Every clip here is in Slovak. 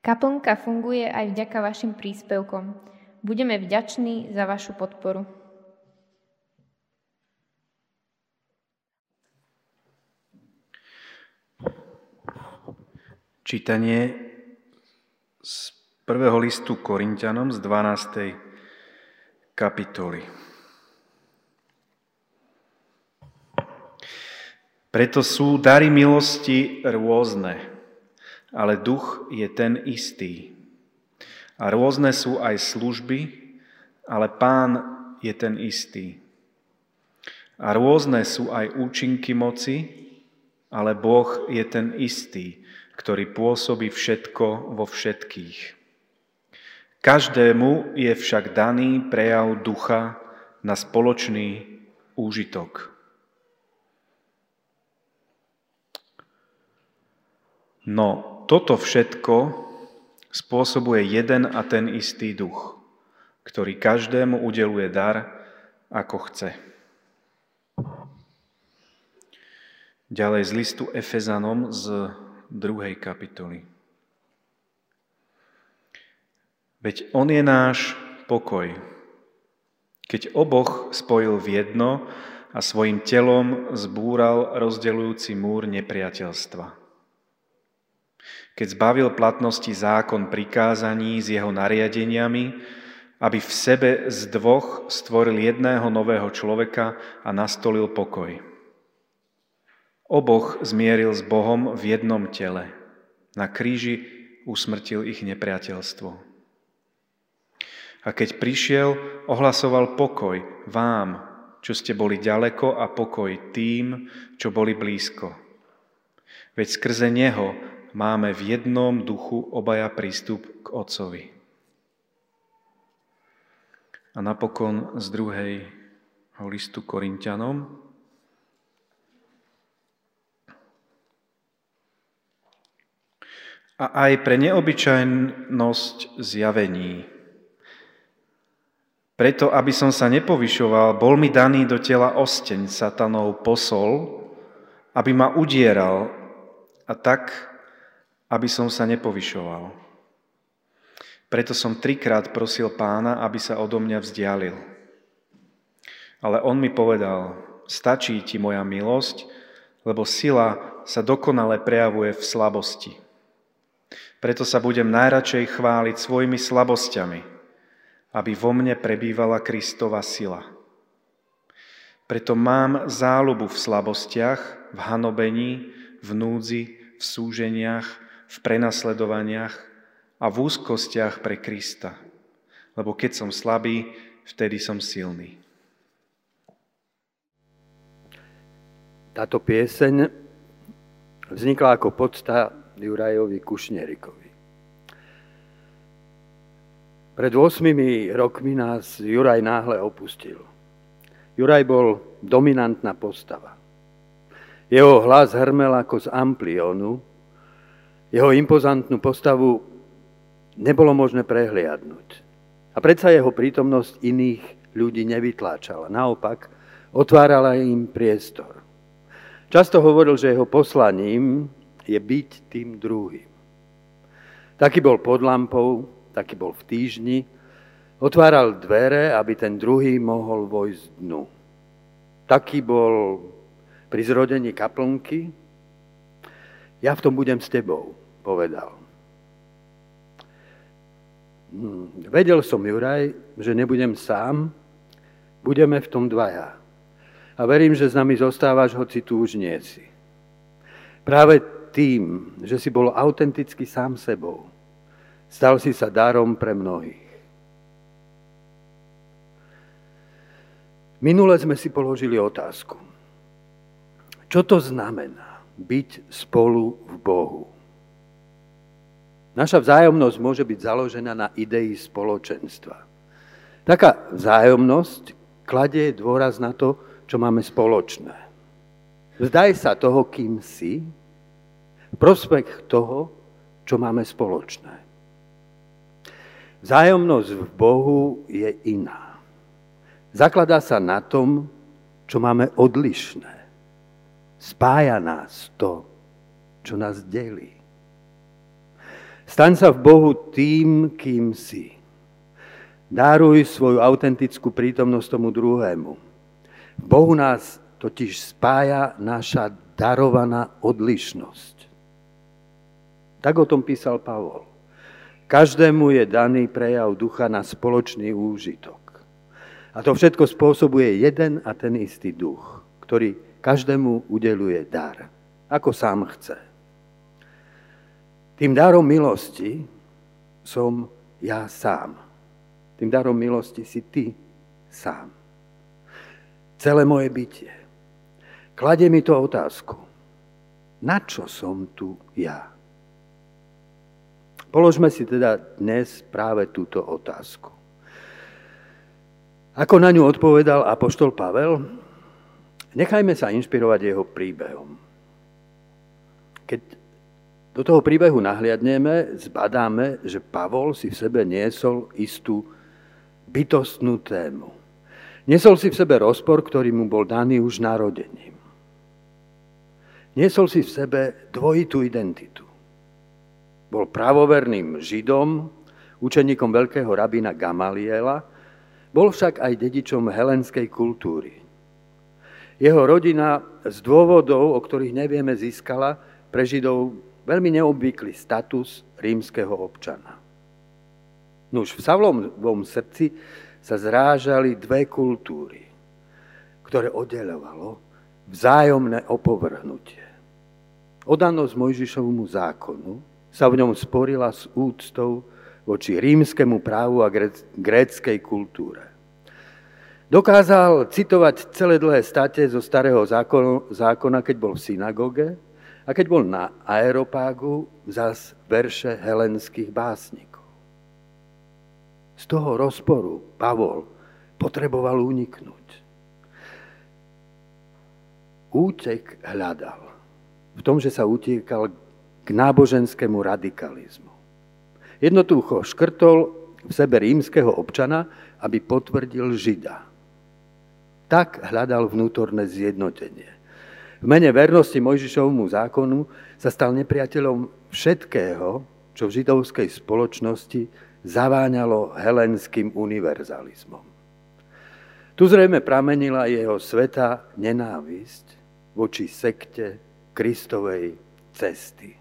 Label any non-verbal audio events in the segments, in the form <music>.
Kaplnka funguje aj vďaka vašim príspevkom. Budeme vďační za vašu podporu. Čítanie z prvého listu Korintianom z 12. kapitoly. Preto sú dary milosti rôzne, ale duch je ten istý. A rôzne sú aj služby, ale pán je ten istý. A rôzne sú aj účinky moci, ale Boh je ten istý ktorý pôsobí všetko vo všetkých. Každému je však daný prejav ducha na spoločný úžitok. No toto všetko spôsobuje jeden a ten istý duch, ktorý každému udeluje dar, ako chce. Ďalej z listu Efezanom z druhej kapitoly. Veď On je náš pokoj. Keď oboch spojil v jedno a svojim telom zbúral rozdeľujúci múr nepriateľstva. Keď zbavil platnosti zákon prikázaní s jeho nariadeniami, aby v sebe z dvoch stvoril jedného nového človeka a nastolil pokoj Oboch zmieril s Bohom v jednom tele. Na kríži usmrtil ich nepriateľstvo. A keď prišiel, ohlasoval pokoj vám, čo ste boli ďaleko a pokoj tým, čo boli blízko. Veď skrze Neho máme v jednom duchu obaja prístup k Otcovi. A napokon z druhej listu Korintianom, a aj pre neobyčajnosť zjavení. Preto, aby som sa nepovyšoval, bol mi daný do tela osteň satanov posol, aby ma udieral a tak, aby som sa nepovyšoval. Preto som trikrát prosil pána, aby sa odo mňa vzdialil. Ale on mi povedal, stačí ti moja milosť, lebo sila sa dokonale prejavuje v slabosti. Preto sa budem najradšej chváliť svojimi slabosťami, aby vo mne prebývala Kristova sila. Preto mám záľubu v slabostiach, v hanobení, v núdzi, v súženiach, v prenasledovaniach a v úzkostiach pre Krista. Lebo keď som slabý, vtedy som silný. Táto pieseň vznikla ako podsta Jurajovi Kušnierikovi. Pred 8 rokmi nás Juraj náhle opustil. Juraj bol dominantná postava. Jeho hlas hrmel ako z amplionu, jeho impozantnú postavu nebolo možné prehliadnúť. A predsa jeho prítomnosť iných ľudí nevytláčala. Naopak, otvárala im priestor. Často hovoril, že jeho poslaním je byť tým druhým. Taký bol pod lampou, taký bol v týždni, otváral dvere, aby ten druhý mohol vojsť dnu. Taký bol pri zrodení kaplnky. Ja v tom budem s tebou, povedal. Hm, vedel som, Juraj, že nebudem sám, budeme v tom dvaja. A verím, že s nami zostávaš, hoci tu už nie si. Práve tým, že si bol autenticky sám sebou, stal si sa darom pre mnohých. Minule sme si položili otázku. Čo to znamená byť spolu v Bohu? Naša vzájomnosť môže byť založená na idei spoločenstva. Taká vzájomnosť kladie dôraz na to, čo máme spoločné. Vzdaj sa toho, kým si, prospech toho, čo máme spoločné. Vzájomnosť v Bohu je iná. Zakladá sa na tom, čo máme odlišné. Spája nás to, čo nás delí. Staň sa v Bohu tým, kým si. Daruj svoju autentickú prítomnosť tomu druhému. V Bohu nás totiž spája naša darovaná odlišnosť. Tak o tom písal Pavol. Každému je daný prejav ducha na spoločný úžitok. A to všetko spôsobuje jeden a ten istý duch, ktorý každému udeluje dar, ako sám chce. Tým darom milosti som ja sám. Tým darom milosti si ty sám. Celé moje bytie. Kladie mi to otázku. Na čo som tu ja? Položme si teda dnes práve túto otázku. Ako na ňu odpovedal apoštol Pavel? Nechajme sa inšpirovať jeho príbehom. Keď do toho príbehu nahliadneme, zbadáme, že Pavol si v sebe niesol istú bytostnú tému. Niesol si v sebe rozpor, ktorý mu bol daný už narodením. Niesol si v sebe dvojitú identitu. Bol pravoverným židom, učeníkom veľkého rabína Gamaliela, bol však aj dedičom helenskej kultúry. Jeho rodina z dôvodov, o ktorých nevieme, získala pre Židov veľmi neobvyklý status rímskeho občana. Nuž v Savlovom srdci sa zrážali dve kultúry, ktoré oddelovalo vzájomné opovrhnutie. Odanosť Mojžišovmu zákonu sa v ňom sporila s úctou voči rímskemu právu a gréckej kultúre. Dokázal citovať celé dlhé state zo starého zákona, keď bol v synagóge a keď bol na aeropágu, zas verše helenských básnikov. Z toho rozporu Pavol potreboval uniknúť. Útek hľadal v tom, že sa utiekal k náboženskému radikalizmu. Jednoducho škrtol v sebe rímskeho občana, aby potvrdil Žida. Tak hľadal vnútorné zjednotenie. V mene vernosti Mojžišovmu zákonu sa stal nepriateľom všetkého, čo v židovskej spoločnosti zaváňalo helenským univerzalizmom. Tu zrejme pramenila jeho sveta nenávisť voči sekte Kristovej cesty.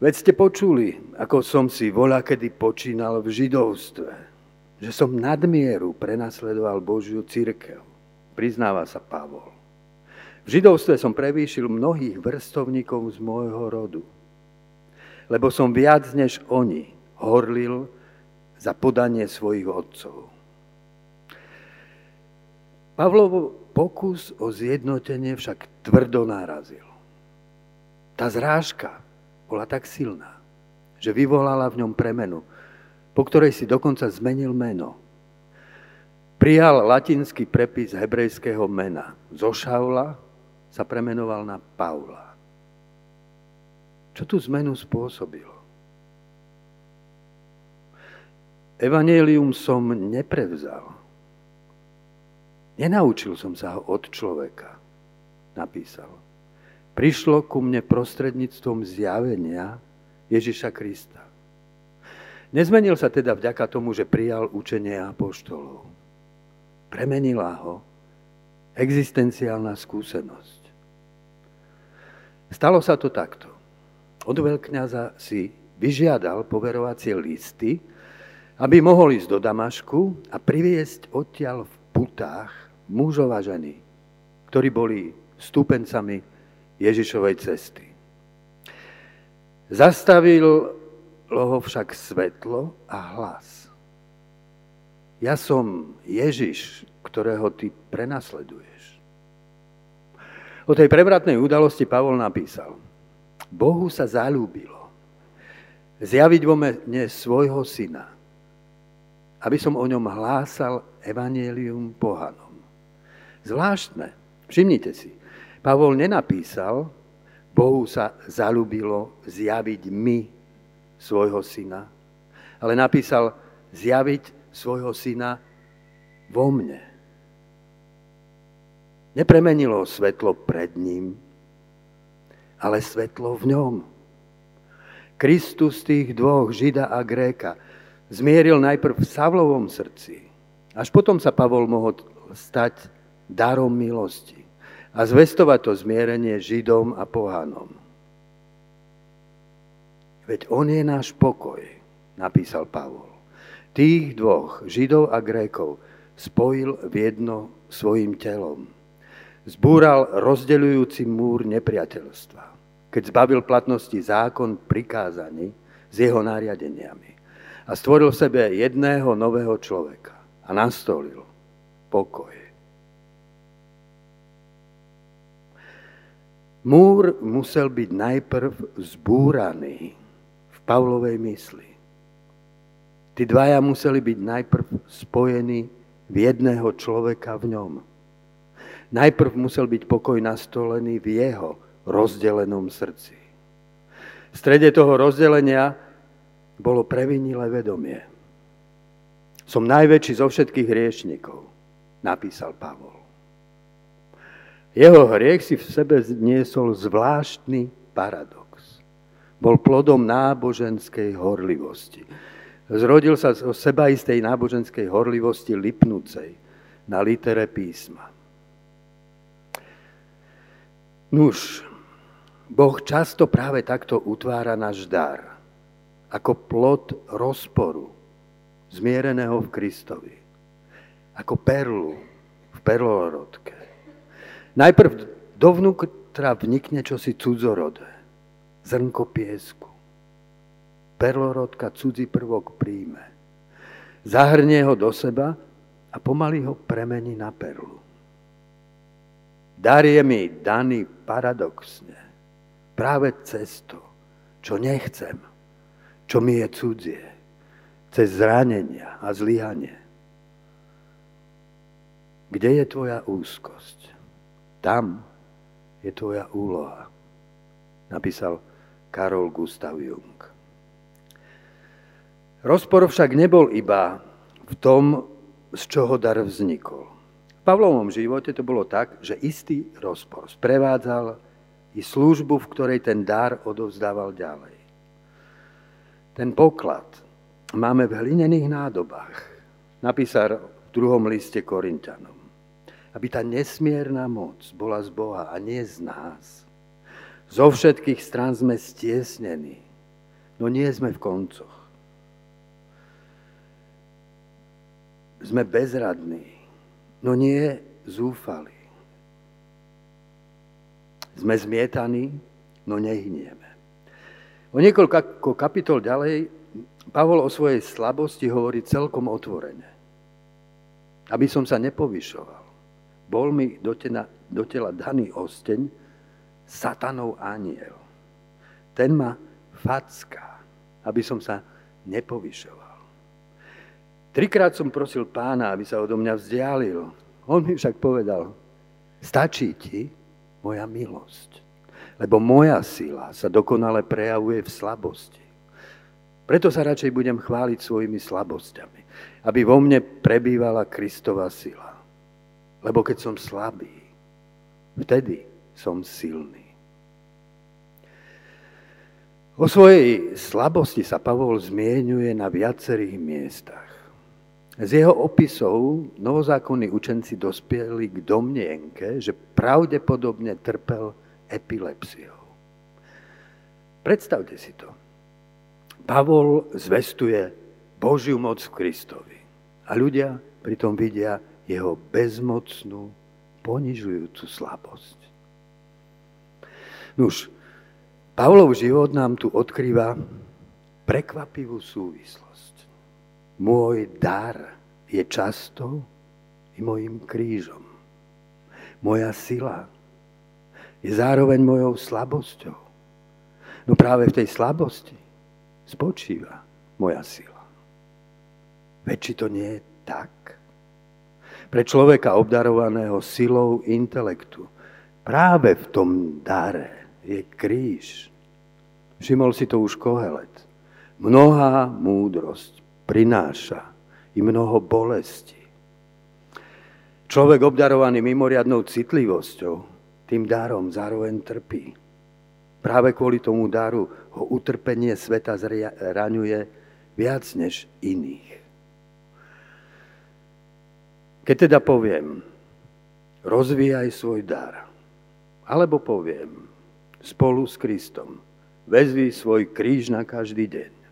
Veď ste počuli, ako som si voľa kedy počínal v židovstve, že som nadmieru prenasledoval Božiu církev. Priznáva sa Pavol. V židovstve som prevýšil mnohých vrstovníkov z môjho rodu, lebo som viac než oni horlil za podanie svojich otcov. Pavlov pokus o zjednotenie však tvrdo narazil. Tá zrážka bola tak silná, že vyvolala v ňom premenu, po ktorej si dokonca zmenil meno. Prijal latinský prepis hebrejského mena. Zo Šaula sa premenoval na Paula. Čo tú zmenu spôsobilo? Evangelium som neprevzal. Nenaučil som sa ho od človeka, napísal prišlo ku mne prostredníctvom zjavenia Ježiša Krista. Nezmenil sa teda vďaka tomu, že prijal učenie apoštolov. Premenila ho existenciálna skúsenosť. Stalo sa to takto. Od veľkňaza si vyžiadal poverovacie listy, aby mohol ísť do Damašku a priviesť odtiaľ v putách mužov a ženy, ktorí boli stúpencami Ježišovej cesty. Zastavil ho však svetlo a hlas. Ja som Ježiš, ktorého ty prenasleduješ. O tej prevratnej udalosti Pavol napísal. Bohu sa zalúbilo zjaviť vo mne svojho syna, aby som o ňom hlásal evanielium pohanom. Zvláštne, všimnite si, Pavol nenapísal, Bohu sa zalúbilo zjaviť my svojho syna, ale napísal zjaviť svojho syna vo mne. Nepremenilo svetlo pred ním, ale svetlo v ňom. Kristus tých dvoch, Žida a Gréka, zmieril najprv v Savlovom srdci, až potom sa Pavol mohol stať darom milosti a zvestovať to zmierenie Židom a pohanom. Veď on je náš pokoj, napísal Pavol. Tých dvoch, Židov a Grékov, spojil v jedno svojim telom. Zbúral rozdeľujúci múr nepriateľstva, keď zbavil platnosti zákon prikázaný s jeho nariadeniami a stvoril v sebe jedného nového človeka a nastolil pokoj. Múr musel byť najprv zbúraný v Pavlovej mysli. Tí dvaja museli byť najprv spojení v jedného človeka v ňom. Najprv musel byť pokoj nastolený v jeho rozdelenom srdci. V strede toho rozdelenia bolo previnilé vedomie. Som najväčší zo všetkých hriešnikov, napísal Pavol. Jeho hriech si v sebe niesol zvláštny paradox. Bol plodom náboženskej horlivosti. Zrodil sa zo sebaistej náboženskej horlivosti lipnúcej na litere písma. Nuž, Boh často práve takto utvára náš dar, ako plod rozporu, zmiereného v Kristovi, ako perlu v perlorodke. Najprv dovnútra vnikne čosi cudzorodé, zrnko piesku perlorodka cudzí prvok príjme. Zahrnie ho do seba a pomaly ho premení na perlu. Dar je mi daný paradoxne, práve cez to, čo nechcem, čo mi je cudzie, cez zranenia a zlyhanie. Kde je tvoja úzkosť? Tam je tvoja úloha, napísal Karol Gustav Jung. Rozpor však nebol iba v tom, z čoho dar vznikol. V Pavlovom živote to bolo tak, že istý rozpor sprevádzal i službu, v ktorej ten dar odovzdával ďalej. Ten poklad máme v hlinených nádobách, napísal v druhom liste Korintianom. Aby tá nesmierna moc bola z Boha a nie z nás. Zo všetkých strán sme stiesnení, no nie sme v koncoch. Sme bezradní, no nie zúfali. Sme zmietaní, no nehynieme. O niekoľko kapitol ďalej Pavol o svojej slabosti hovorí celkom otvorene. Aby som sa nepovyšoval. Bol mi do, tela, do tela daný osteň satanov aniel. Ten ma facká, aby som sa nepovyšoval. Trikrát som prosil pána, aby sa odo mňa vzdialil. On mi však povedal, stačí ti moja milosť, lebo moja sila sa dokonale prejavuje v slabosti. Preto sa radšej budem chváliť svojimi slabosťami, aby vo mne prebývala Kristova sila. Lebo keď som slabý, vtedy som silný. O svojej slabosti sa Pavol zmienuje na viacerých miestach. Z jeho opisov novozákonní učenci dospieli k domnienke, že pravdepodobne trpel epilepsiou. Predstavte si to. Pavol zvestuje Božiu moc v Kristovi a ľudia pritom vidia jeho bezmocnú, ponižujúcu slabosť. Nuž, Pavlov život nám tu odkrýva prekvapivú súvislosť. Môj dar je často i mojim krížom. Moja sila je zároveň mojou slabosťou. No práve v tej slabosti spočíva moja sila. Veď či to nie je tak? Pre človeka obdarovaného silou intelektu práve v tom dare je kríž. Všimol si to už Kohelet. Mnohá múdrosť prináša i mnoho bolesti. Človek obdarovaný mimoriadnou citlivosťou tým darom zároveň trpí. Práve kvôli tomu daru ho utrpenie sveta zraňuje viac než iných. Keď teda poviem, rozvíjaj svoj dar, alebo poviem, spolu s Kristom, vezvi svoj kríž na každý deň,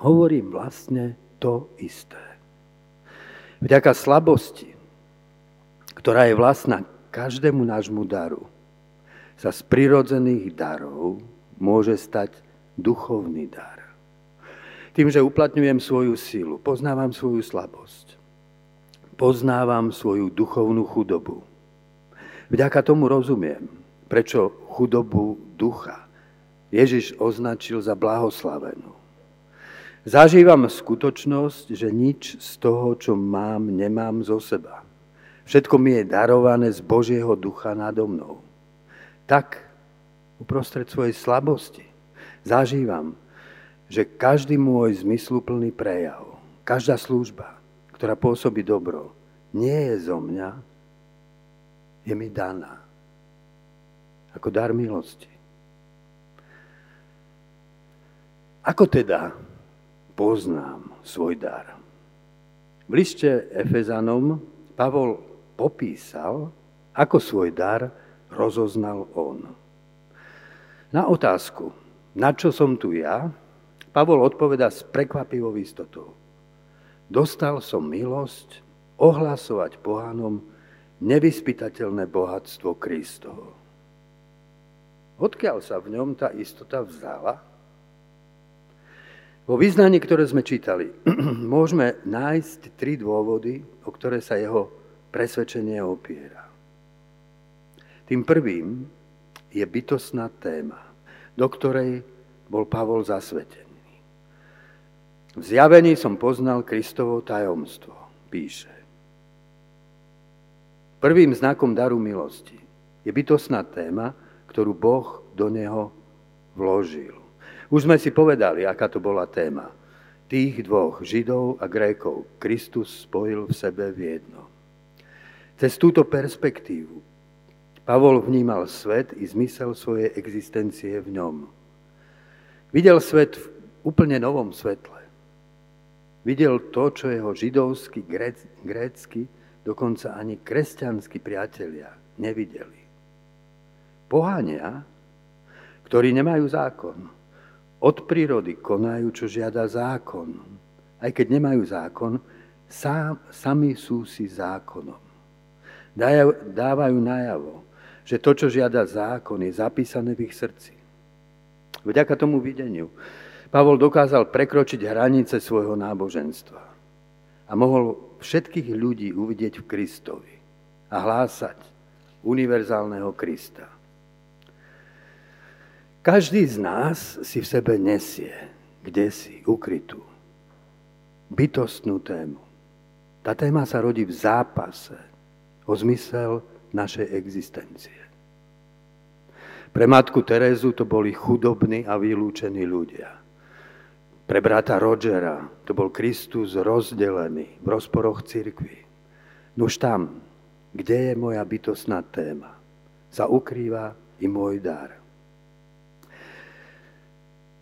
hovorím vlastne to isté. Vďaka slabosti, ktorá je vlastná každému nášmu daru, sa z prirodzených darov môže stať duchovný dar. Tým, že uplatňujem svoju silu, poznávam svoju slabosť, poznávam svoju duchovnú chudobu. Vďaka tomu rozumiem, prečo chudobu ducha Ježiš označil za blahoslavenú. Zažívam skutočnosť, že nič z toho, čo mám, nemám zo seba. Všetko mi je darované z Božieho ducha nado mnou tak uprostred svojej slabosti zažívam, že každý môj zmysluplný prejav, každá služba, ktorá pôsobí dobro, nie je zo mňa, je mi daná. Ako dar milosti. Ako teda poznám svoj dar? V liste Efezanom Pavol popísal, ako svoj dar rozoznal on. Na otázku, na čo som tu ja, Pavol odpoveda s prekvapivou istotou. Dostal som milosť ohlasovať pohanom nevyspytateľné bohatstvo Kristovo. Odkiaľ sa v ňom tá istota vzala? Vo význaní, ktoré sme čítali, <clears throat> môžeme nájsť tri dôvody, o ktoré sa jeho presvedčenie opiera. Tým prvým je bytosná téma, do ktorej bol Pavol zasvetený. V zjavení som poznal Kristovo tajomstvo, píše. Prvým znakom daru milosti je bytosná téma, ktorú Boh do neho vložil. Už sme si povedali, aká to bola téma. Tých dvoch, Židov a Grékov, Kristus spojil v sebe v jedno. Cez túto perspektívu Pavol vnímal svet i zmysel svojej existencie v ňom. Videl svet v úplne novom svetle. Videl to, čo jeho židovský, grécky, dokonca ani kresťanskí priatelia nevideli. Pohania, ktorí nemajú zákon, od prírody konajú, čo žiada zákon. Aj keď nemajú zákon, sám, sami sú si zákonom. Dávajú najavo, že to, čo žiada zákon, je zapísané v ich srdci. Vďaka tomu videniu Pavol dokázal prekročiť hranice svojho náboženstva a mohol všetkých ľudí uvidieť v Kristovi a hlásať univerzálneho Krista. Každý z nás si v sebe nesie, kde si, ukrytú, bytostnú tému. Tá téma sa rodí v zápase o zmysel našej existencie. Pre matku Terezu to boli chudobní a vylúčení ľudia. Pre brata Rogera to bol Kristus rozdelený v rozporoch cirkvi. Nuž tam, kde je moja bytostná téma, sa ukrýva i môj dar.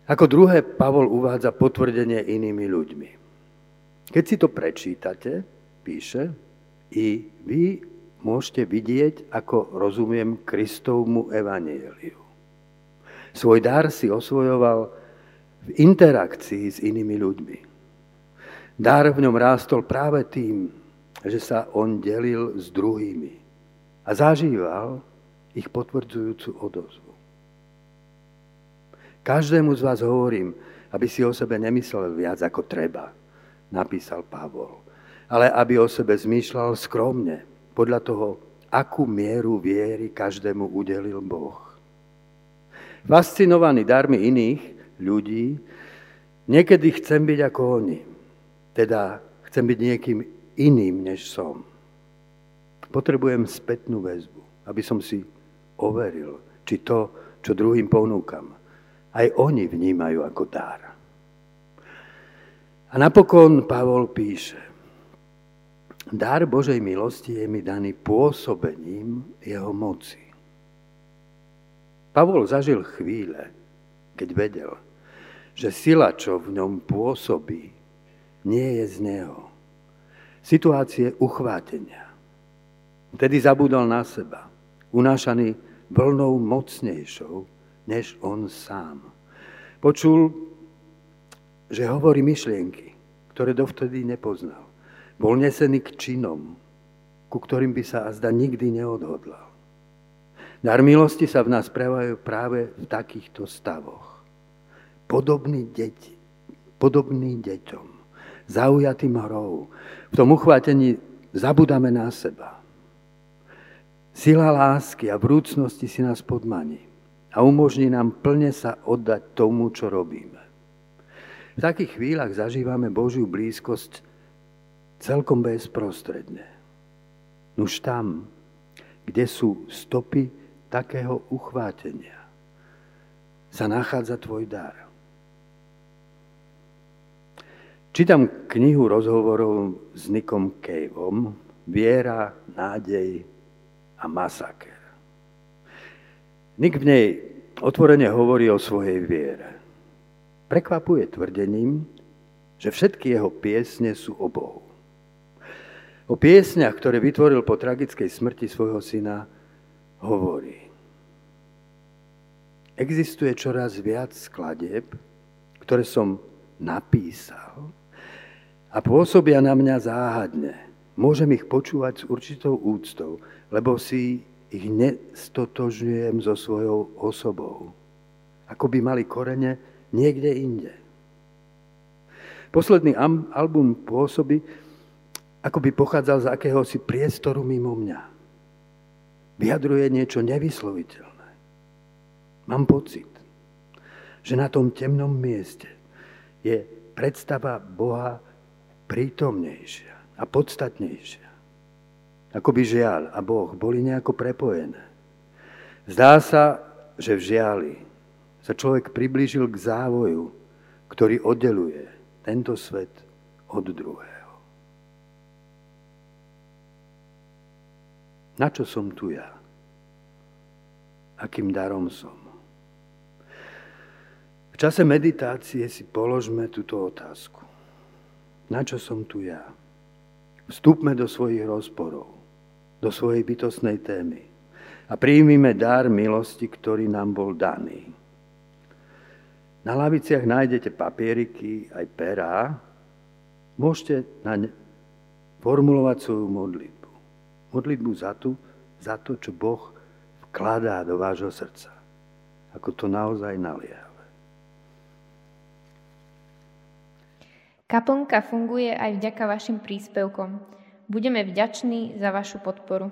Ako druhé, Pavol uvádza potvrdenie inými ľuďmi. Keď si to prečítate, píše, i vy môžete vidieť, ako rozumiem Kristovmu evanieliu. Svoj dar si osvojoval v interakcii s inými ľuďmi. Dar v ňom rástol práve tým, že sa on delil s druhými a zažíval ich potvrdzujúcu odozvu. Každému z vás hovorím, aby si o sebe nemyslel viac ako treba, napísal Pavol, ale aby o sebe zmýšľal skromne, podľa toho, akú mieru viery každému udelil Boh. Fascinovaný darmi iných ľudí, niekedy chcem byť ako oni. Teda chcem byť niekým iným, než som. Potrebujem spätnú väzbu, aby som si overil, či to, čo druhým ponúkam, aj oni vnímajú ako dar. A napokon Pavol píše, Dar Božej milosti je mi daný pôsobením jeho moci. Pavol zažil chvíle, keď vedel, že sila, čo v ňom pôsobí, nie je z neho. Situácie uchvátenia. Vtedy zabudol na seba, unášaný vlnou mocnejšou, než on sám. Počul, že hovorí myšlienky, ktoré dovtedy nepoznal. Bol nesený k činom, ku ktorým by sa azda nikdy neodhodlal. Dar milosti sa v nás prejavujú práve v takýchto stavoch. Podobný deti, podobný deťom, zaujatým hrou. V tom uchvátení zabudáme na seba. Sila lásky a vrúcnosti si nás podmaní a umožní nám plne sa oddať tomu, čo robíme. V takých chvíľach zažívame Božiu blízkosť celkom bezprostredne. Nuž tam, kde sú stopy takého uchvátenia sa nachádza tvoj dar. Čítam knihu rozhovorov s Nikom Caveom Viera, nádej a masaker. Nick v nej otvorene hovorí o svojej viere. Prekvapuje tvrdením, že všetky jeho piesne sú o Bohu. O piesňach, ktoré vytvoril po tragickej smrti svojho syna, hovorí. Existuje čoraz viac skladieb, ktoré som napísal a pôsobia na mňa záhadne. Môžem ich počúvať s určitou úctou, lebo si ich nestotožňujem so svojou osobou. Ako by mali korene niekde inde. Posledný album pôsobí, ako by pochádzal z akéhosi priestoru mimo mňa vyjadruje niečo nevysloviteľné. Mám pocit, že na tom temnom mieste je predstava Boha prítomnejšia a podstatnejšia. Ako by žiaľ a Boh boli nejako prepojené. Zdá sa, že v žiali sa človek priblížil k závoju, ktorý oddeluje tento svet od druhého. Na čo som tu ja? Akým darom som? V čase meditácie si položme túto otázku. Na čo som tu ja? Vstúpme do svojich rozporov, do svojej bytostnej témy a príjmime dar milosti, ktorý nám bol daný. Na laviciach nájdete papieriky, aj perá. Môžete na ne formulovať svoju modlitbu modlitbu za, tu, za to, čo Boh vkladá do vášho srdca. Ako to naozaj naliehavé. Kaplnka funguje aj vďaka vašim príspevkom. Budeme vďační za vašu podporu.